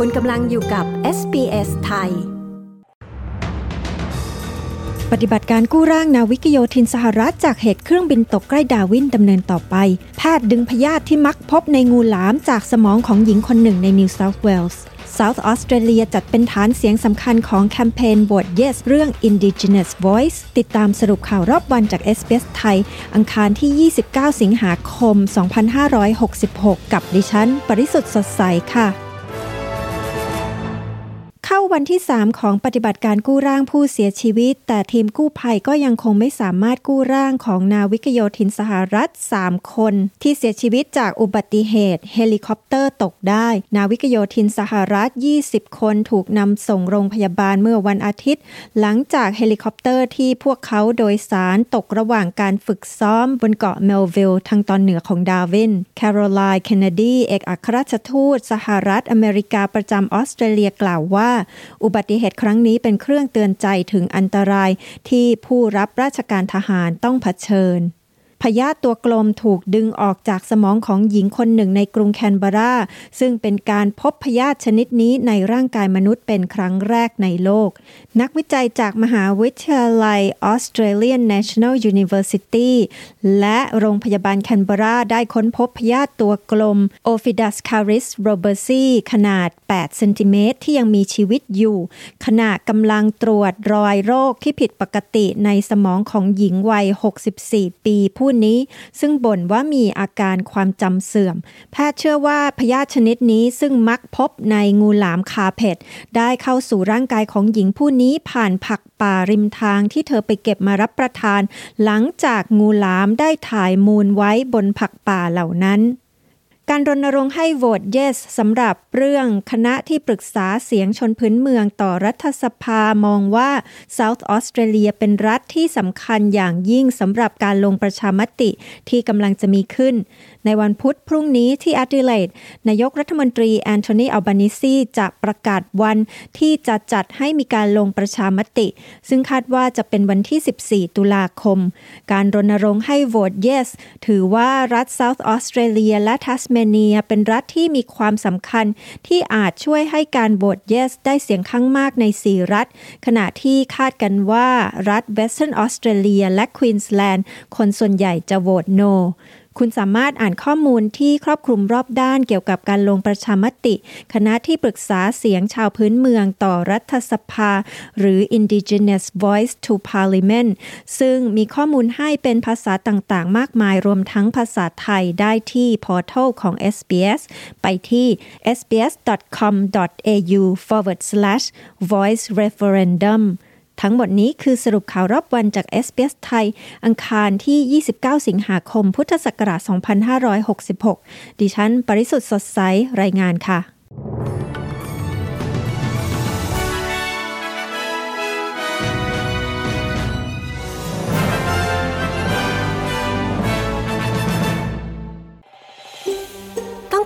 คุณกำลังอยู่กับ SBS ไทย ปฏิบัติการกู้ร่างนาวิกโยธินสหรัฐจากเหตุเครื่องบินตกใกล้ดาวินดำเนินต่อไป แพทย์ดึงพยาธิที่มักพบในงูหลามจากสมองของหญิงคนหนึ่งในนิวเซาท์เวลส์ South Australia จัดเป็นฐานเสียงสำคัญของแคมเปญ Vote Yes เรื่อง Indigenous Voice ติดตามสรุปข่าวรอบวันจาก SBS ไทย อังคารที่ 29 สิงหาคม 2566 กับดิฉัน ปริสุทธ์สดใสค่ะ เข้าวันที่ 3 ของปฏิบัติการกู้ร่างผู้เสียชีวิต แต่ทีมกู้ภัยก็ยังคงไม่สามารถกู้ร่างของนาวิกโยธินสหรัฐ 3 คน ที่เสียชีวิตจากอุบัติเหตุ เฮลิคอปเตอร์ตกได้ นาวิกโยธินสหรัฐ 20 คนถูกนำส่งโรงพยาบาลเมื่อวันอาทิตย์ หลังจากเฮลิคอปเตอร์ที่พวกเขาโดยสารตกระหว่างการฝึกซ้อมบนเกาะเมลวิลทางตอนเหนือของดาร์วิน แคโรไลน์ เคนเนดี เอกอัครราชทูตสหรัฐอเมริกาประจำออสเตรเลียกล่าวว่าอุบัติเหตุครั้งนี้เป็นเครื่องเตือนใจถึงอันตรายที่ผู้รับราชการทหารต้องเผชิญ พยาธิตัวกลมถูกดึงออกจากสมองของหญิงคนหนึ่งในกรุงแคนเบรา ซึ่งเป็นการพบพยาธิชนิดนี้ในร่างกายมนุษย์เป็นครั้งแรกในโลก นักวิจัยจากมหาวิทยาลัย Australian National University และโรงพยาบาลแคนเบราได้ค้นพบพยาธิตัวกลม Ophidus caris robertsi ขนาด 8 เซนติเมตรที่ยังมีชีวิตอยู่ ขณะกำลังตรวจรอยโรคที่ผิดปกติในสมองของหญิงวัย 64 ปีผู้นี้ ซึ่งบ่นว่ามีอาการความจำเสื่อม แพทย์เชื่อว่าพยาธิชนิดนี้ซึ่งมักพบในงูหลามคาเผ็ดได้เข้าสู่ร่างกายของหญิงผู้นี้ผ่านผักป่าริมทางที่เธอไปเก็บมารับประทาน หลังจากงูหลามได้ถ่ายมูลไว้บนผักป่าเหล่านั้น การรณรงค์ให้โหวต yes สำหรับเรื่องคณะที่ปรึกษาเสียงชนพื้นเมืองต่อรัฐสภามองว่า South Australia เป็นรัฐที่สำคัญอย่างยิ่งสำหรับการลงประชามติที่กำลังจะมีขึ้น ในวันพุธพรุ่งนี้ที่แอดิเลดนายกรัฐมนตรีแอนโทนีอัลบานิซีจะประกาศวันที่จะจัดให้มีการลงประชามติ ซึ่งคาดว่าจะเป็นวันที่ 14 ตุลาคม การรณรงค์ให้โหวต yes ถือว่ารัฐ South Australia และ Tasmania เป็นรัฐที่มีความสำคัญที่อาจช่วยให้การโหวต yes ได้เสียงข้างมากใน 4 รัฐ ขณะที่คาดกันว่ารัฐ Western Australia และ Queensland คนส่วนใหญ่จะโหวต no คุณสามารถอ่านข้อมูลที่ครอบคลุมรอบด้านเกี่ยวกับการลงประชามติ คณะที่ปรึกษาเสียงชาวพื้นเมืองต่อรัฐสภา หรือ Indigenous Voice to Parliament ซึ่งมีข้อมูลให้เป็นภาษาต่างๆ มากมายรวมทั้งภาษาไทยได้ที่พอร์ทัลของ SBS ไปที่ sbs.com.au forward slash voice referendum ทั้งหมดนี้คือสรุปข่าวรอบวันจาก SBS ไทย อังคารที่ 29 สิงหาคม พุทธศักราช 2566 ดิฉัน ปริสุทธ์สดใส รายงานค่ะ